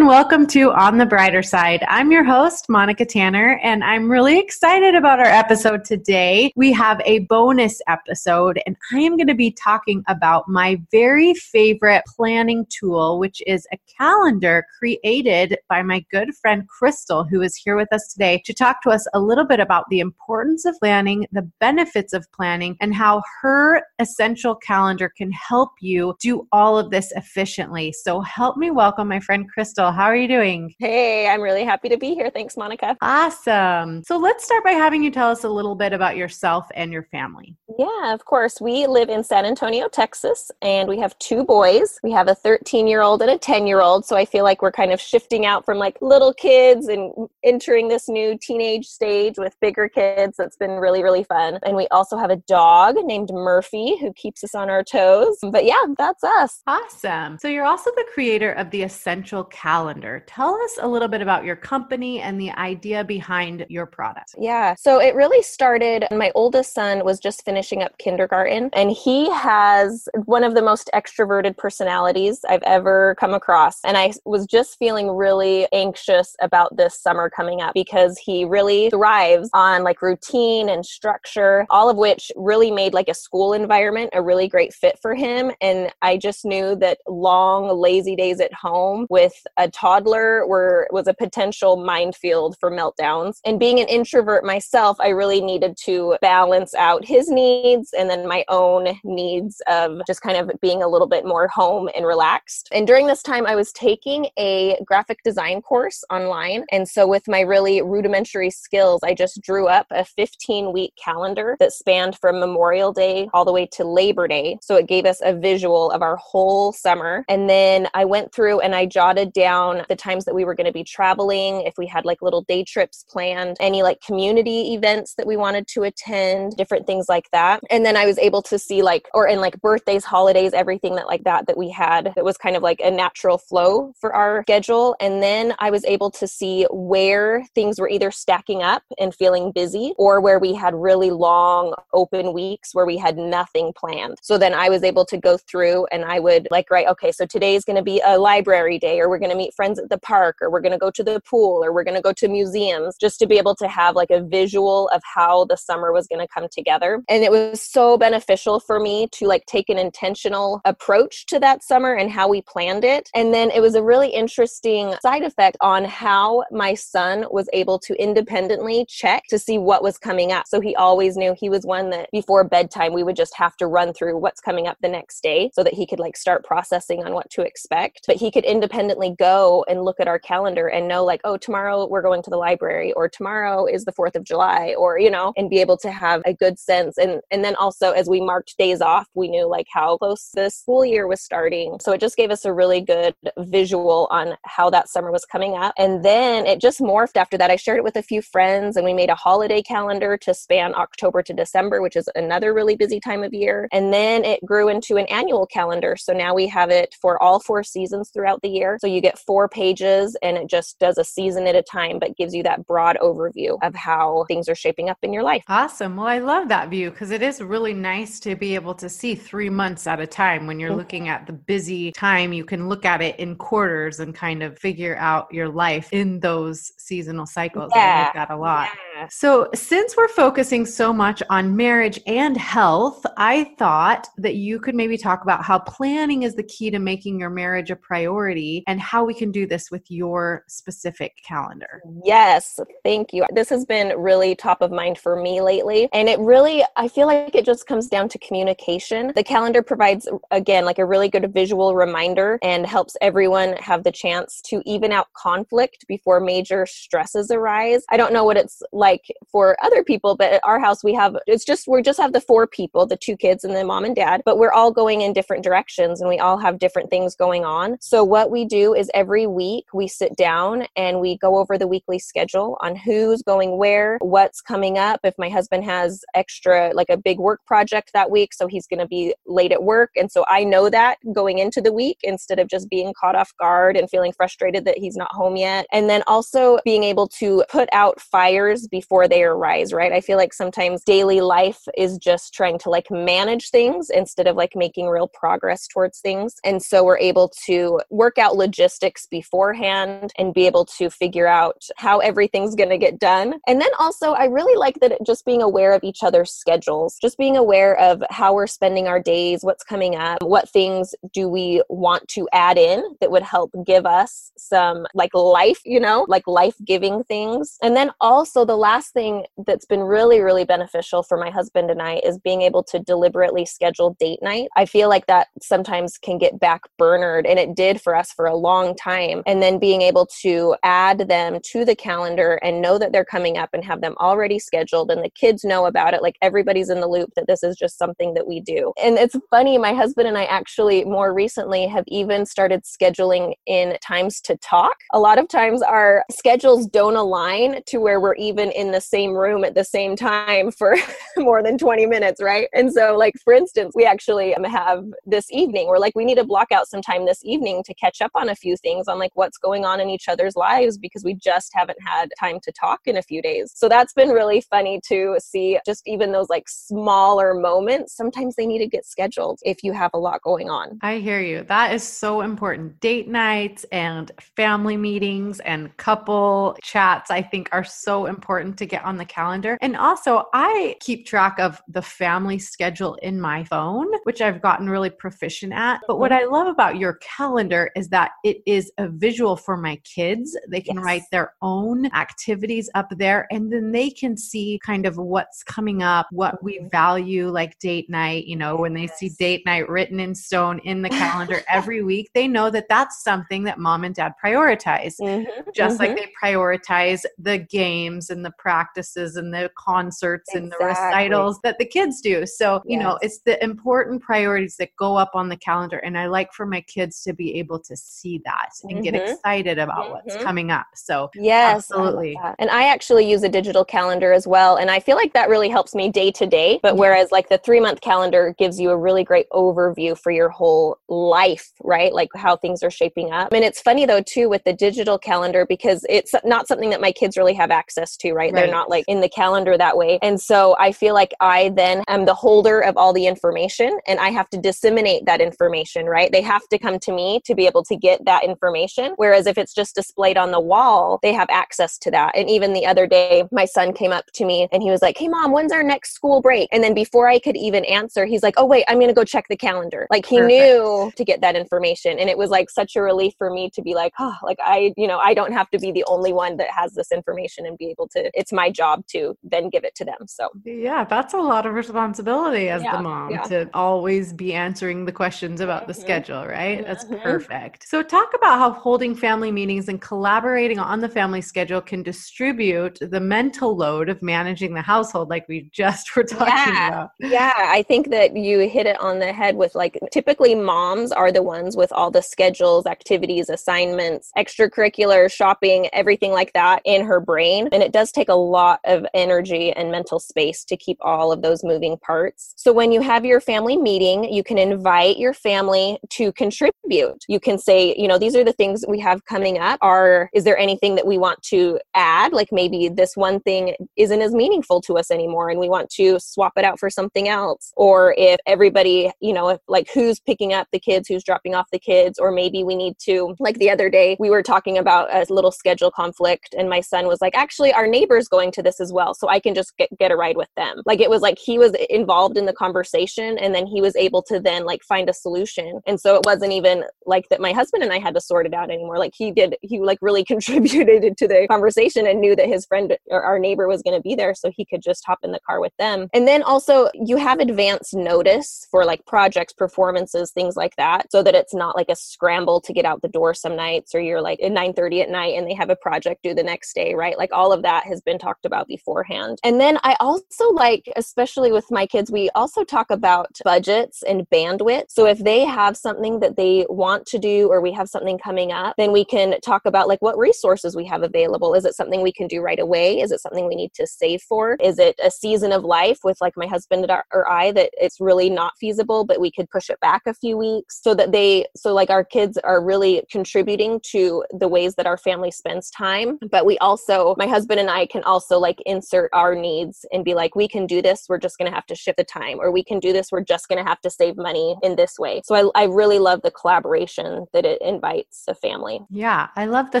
and welcome to On the Brighter Side. I'm your host, Monica Tanner, and I'm really excited about our episode today. We have a bonus episode, and I am going to be talking about my very favorite planning tool, which is a calendar created by my good friend Crystal, who is here with us today to talk to us a little bit about the importance of planning, the benefits of planning, and how her essential calendar can help you do all of this efficiently. So, help me welcome my friend Crystal. How are you doing? Hey, I'm really happy to be here. Thanks, Monica. Awesome. So let's start by having you tell us a little bit about yourself and your family. Yeah, of course. We live in San Antonio, Texas, and we have two boys. We have a 13 year old and a 10 year old. So I feel like we're kind of shifting out from like little kids and entering this new teenage stage with bigger kids. That's been really, really fun. And we also have a dog named Murphy who keeps us on our toes. But yeah, that's us. Awesome. So you're also the creator of the Essential Calendar. Tell us a little bit about your company and the idea behind your product. Yeah. So it really started, my oldest son was just finishing up kindergarten, and he has one of the most extroverted personalities I've ever come across. And I was just feeling really anxious about this summer coming up because he really thrives on like routine and structure, all of which really made like a school environment a really great fit for him. And I just knew that long, lazy days at home with a toddler were was a potential minefield for meltdowns. And being an introvert myself, I really needed to balance out his needs and then my own needs of just kind of being a little bit more home and relaxed. And during this time I was taking a graphic design course online. And so with my really rudimentary skills, I just drew up a 15 week calendar that spanned from Memorial Day all the way to Labor Day. So it gave us a visual of our whole summer. And then I went through and I jotted down the times that we were going to be traveling, if we had like little day trips planned, any like community events that we wanted to attend, different things like that. And then I was able to see like, or in like birthdays, holidays, everything that like that that we had that was kind of like a natural flow for our schedule. And then I was able to see where things were either stacking up and feeling busy or where we had really long open weeks where we had nothing planned. So then I was able to go through and I would like, right, okay, so today is going to be a library day or we're going to meet friends at the park or we're going to go to the pool or we're going to go to museums just to be able to have like a visual of how the summer was going to come together. And it was so beneficial for me to like take an intentional approach to that summer and how we planned it. And then it was a really interesting side effect on how my son was able to independently check to see what was coming up. So he always knew he was one that before bedtime we would just have to run through what's coming up the next day so that he could like start processing on what to expect. But he could independently go and look at our calendar and know like oh tomorrow we're going to the library or tomorrow is the 4th of July or you know and be able to have a good sense. And and then also as we marked days off we knew like how close the school year was starting. So it just gave us a really good visual on how that summer was coming up. And then it just morphed after that. I shared it with a few friends and we made a holiday calendar to span October to December which is another really busy time of year. And then it grew into an annual calendar. So now we have it for all four seasons throughout the year. So you get four pages and it just does a season at a time but gives you that broad overview of how things are shaping up in your life. Awesome. Well, I love that view because it is really nice to be able to see three months at a time when you're mm-hmm. looking at the busy time. You can look at it in quarters and kind of figure out your life in those seasonal cycles. Yeah. I like that a lot. Yeah. So, since we're focusing so much on marriage and health, I thought that you could maybe talk about how planning is the key to making your marriage a priority and how we can do this with your specific calendar. Yes, thank you. This has been really top of mind for me lately. And it really, I feel like it just comes down to communication. The calendar provides, again, like a really good visual reminder and helps everyone have the chance to even out conflict before major stresses arise. I don't know what it's like for other people, but at our house, we have, it's just, we just have the four people, the two kids and the mom and dad, but we're all going in different directions and we all have different things going on. So what we do is every week we sit down and we go over the weekly schedule on who's going where, what's coming up. If my husband has extra, like a big work project that week, so he's going to be late at work. And so I know that going into the week instead of just being caught off guard and feeling frustrated that he's not home yet. And then also being able to put out fires before they arise, right? I feel like sometimes daily life is just trying to like manage things instead of like making real progress towards things. And so we're able to work out logistics beforehand and be able to figure out how everything's going to get done. And then also, I really like that just being aware of each other's schedules, just being aware of how we're spending our days, what's coming up, what things do we want to add in that would help give us some like life, you know, like life giving things. And then also, the last thing that's been really, really beneficial for my husband and I is being able to deliberately schedule date night. I feel like that sometimes can get back burnered, and it did for us for a long time. And then being able to add them to the calendar and know that they're coming up and have them already scheduled, and the kids know about it. Like everybody's in the loop that this is just something that we do. And it's funny, my husband and I actually more recently have even started scheduling in times to talk. A lot of times our schedules don't align to where we're even in the same room at the same time for more than 20 minutes, right? And so, like, for instance, we actually um, have this evening, we're like, we need to block out some time this evening to catch up on a few things on like what's going on in each other's lives because we just haven't had time to talk in a few days. So that's been really funny to see just even those like smaller moments. Sometimes they need to get scheduled if you have a lot going on. I hear you. That is so important. Date nights and family meetings and couple chats, I think, are so important to get on the calendar. And also, I keep track of the family schedule in my phone, which I've gotten really proficient at. But what I love about your calendar is that it is a visual for my kids. They can yes. write their own activities up there, and then they can see kind of what's coming up, what we value, like date night. You know, when they see date night written in stone in the calendar every week, they know that that's something that mom and dad prioritize. Mm-hmm. Just mm-hmm. like they prioritize the games and the practices and the concerts exactly. and the recitals that the kids do. So, you yes. know, it's the important priorities that go up on the calendar. And I like for my kids to be able to see that and mm-hmm. get excited about mm-hmm. what's coming up. So, yes, absolutely. I and I actually use a digital calendar as well. And I feel like that really helps me day to day. But whereas like the three month calendar gives you a really great overview for your whole life, right? Like how things are shaping up. And it's funny though, too, with the digital calendar because it's not something that my kids really have access to, right? right? They're not like in the calendar that way. And so I feel like I then am the holder of all the information and I have to disseminate that information, right? They have to come to me to be able to get that information. Whereas if it's just displayed on the wall, they have access to that. And even the other day, my son came up to me and he was like, Hey, mom, when's our next school break? And then before I could even answer, he's like, Oh, wait, I'm going to go check the calendar. Like he Perfect. knew to get that information. And it was like such a relief for me to be like, Oh, like I, you know, I don't have to be the only one that has this information and be able to, it's my job to then give it to them. So, yeah, that's a lot of responsibility as yeah, the mom yeah. to always be answering the questions about mm-hmm. the schedule, right? That's mm-hmm. perfect. So, talk about how holding family meetings and collaborating on the family schedule can distribute the mental load of managing the household, like we just were talking yeah. about. Yeah, I think that you hit it on the head with like typically moms are the ones with all the schedules, activities, assignments, extracurricular, shopping, everything like that in her brain. And it does take a lot of energy and mental space to keep all of those moving parts. So when you have your family meeting, you can invite your family to contribute. You can say, you know, these are the things we have coming up. Are is there anything that we want to add? Like maybe this one thing isn't as meaningful to us anymore and we want to swap it out for something else. Or if everybody, you know, if like who's picking up the kids, who's dropping off the kids, or maybe we need to like the other day we were talking about a little schedule conflict and my son was like, actually our going to this as well. So I can just get, get a ride with them. Like it was like he was involved in the conversation and then he was able to then like find a solution. And so it wasn't even like that my husband and I had to sort it out anymore. Like he did, he like really contributed to the conversation and knew that his friend or our neighbor was going to be there. So he could just hop in the car with them. And then also you have advance notice for like projects, performances, things like that. So that it's not like a scramble to get out the door some nights or you're like at 9 30 at night and they have a project due the next day, right? Like all of that has been talked about beforehand. And then I also like, especially with my kids, we also talk about budgets and bandwidth. So if they have something that they want to do or we have something coming up, then we can talk about like what resources we have available. Is it something we can do right away? Is it something we need to save for? Is it a season of life with like my husband or I that it's really not feasible, but we could push it back a few weeks so that they, so like our kids are really contributing to the ways that our family spends time. But we also, my husband and I I can also like insert our needs and be like, we can do this. We're just going to have to shift the time, or we can do this. We're just going to have to save money in this way. So I, I really love the collaboration that it invites a family. Yeah, I love the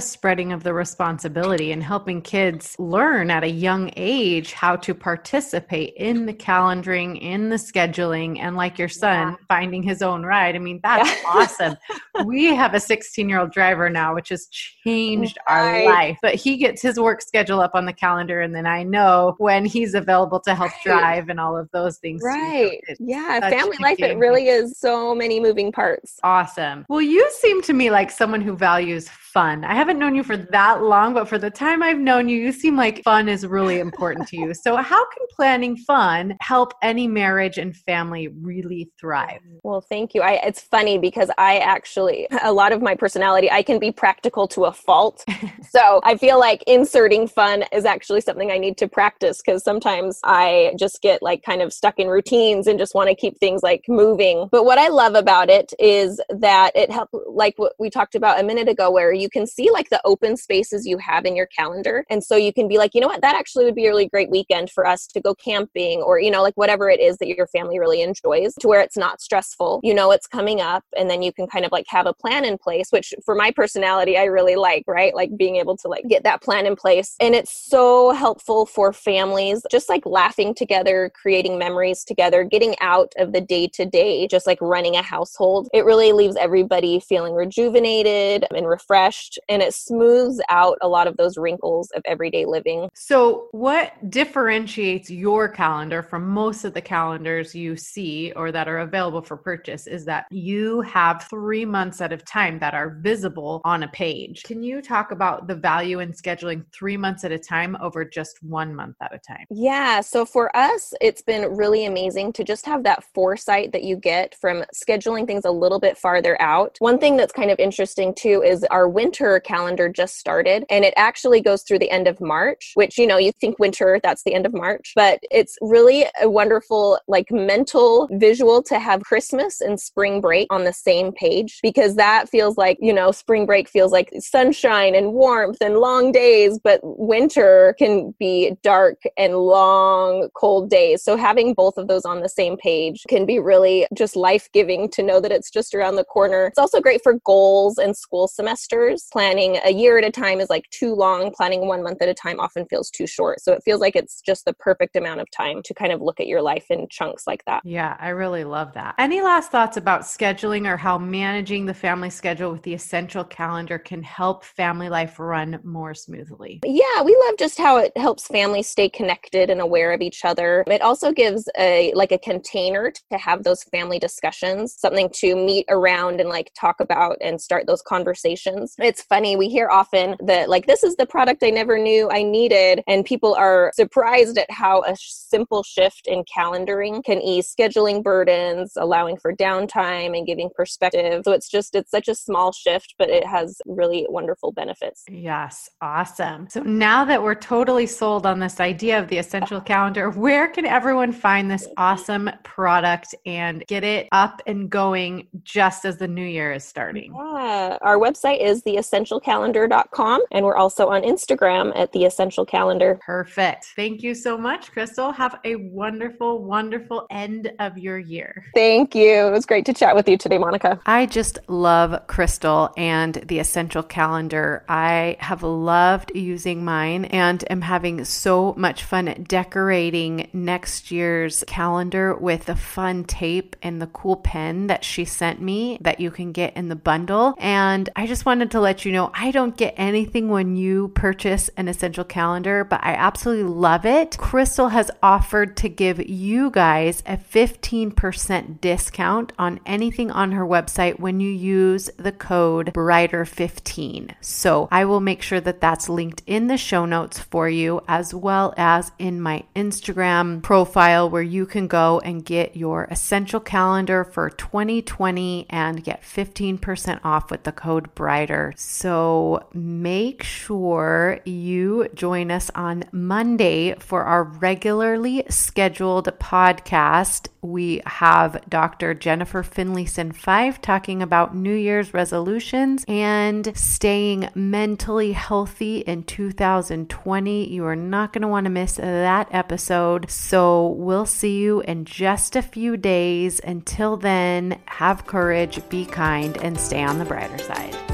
spreading of the responsibility and helping kids learn at a young age how to participate in the calendaring, in the scheduling, and like your son, yeah. finding his own ride. I mean, that's yeah. awesome. we have a 16 year old driver now, which has changed right. our life, but he gets his work schedule up on the calendar, and then I know when he's available to help right. drive and all of those things. Right. yeah. Family life, it really is so many moving parts. Awesome. Well, you seem to me like someone who values fun. I haven't known you for that long, but for the time I've known you, you seem like fun is really important to you. So, how can planning fun help any marriage and family really thrive? Well, thank you. I, it's funny because I actually, a lot of my personality, I can be practical to a fault. so, I feel like inserting fun is actually something I need to practice because sometimes I just get like kind of stuck in routines and just want to keep things like moving. But what I love about it is that it helps, like what we talked about a minute ago, where you can see like the open spaces you have in your calendar. And so you can be like, you know what, that actually would be a really great weekend for us to go camping or, you know, like whatever it is that your family really enjoys to where it's not stressful. You know, it's coming up. And then you can kind of like have a plan in place, which for my personality, I really like, right? Like being able to like get that plan in place. And it's so helpful for families, just like laughing together, creating memories together, getting out of the day to day, just like running a household. It really leaves everybody feeling rejuvenated and refreshed refreshed and it smooths out a lot of those wrinkles of everyday living. So, what differentiates your calendar from most of the calendars you see or that are available for purchase is that you have three months at a time that are visible on a page. Can you talk about the value in scheduling three months at a time over just one month at a time? Yeah. So, for us, it's been really amazing to just have that foresight that you get from scheduling things a little bit farther out. One thing that's kind of interesting too is our winter calendar just started and it actually goes through the end of March, which, you know, you think winter, that's the end of March, but it's really a wonderful, like, mental visual to have Christmas and spring break on the same page because that feels like, you know, spring break feels like sunshine and warmth and long days, but winter can be dark and long, cold days. So having both of those on the same page can be really just life giving to know that it's just around the corner. It's also great for goals and school semesters years. Planning a year at a time is like too long. Planning one month at a time often feels too short. So it feels like it's just the perfect amount of time to kind of look at your life in chunks like that. Yeah, I really love that. Any last thoughts about scheduling or how managing the family schedule with the essential calendar can help family life run more smoothly? Yeah, we love just how it helps families stay connected and aware of each other. It also gives a like a container to have those family discussions, something to meet around and like talk about and start those conversations it's funny we hear often that like this is the product i never knew i needed and people are surprised at how a simple shift in calendaring can ease scheduling burdens allowing for downtime and giving perspective. So it's just it's such a small shift but it has really wonderful benefits. Yes awesome. So now that we're totally sold on this idea of the essential calendar where can everyone find this awesome product and get it up and going just as the new year is starting? Yeah our website is theessentialcalendar.com. And we're also on Instagram at The Essential Calendar. Perfect. Thank you so much, Crystal. Have a wonderful, wonderful end of your year. Thank you. It was great to chat with you today, Monica. I just love Crystal and The Essential Calendar. I have loved using mine and am having so much fun decorating next year's calendar with the fun tape and the cool pen that she sent me that you can get in the bundle. And I just wanted to let you know I don't get anything when you purchase an essential calendar, but I absolutely love it. Crystal has offered to give you guys a 15% discount on anything on her website when you use the code brighter15. So I will make sure that that's linked in the show notes for you as well as in my Instagram profile where you can go and get your essential calendar for 2020 and get 15% off with the code brighter so make sure you join us on Monday for our regularly scheduled podcast. We have Dr. Jennifer Finlayson Fife talking about New Year's resolutions and staying mentally healthy in 2020 2020. You are not going to want to miss that episode. So we'll see you in just a few days. Until then, have courage, be kind, and stay on the brighter side.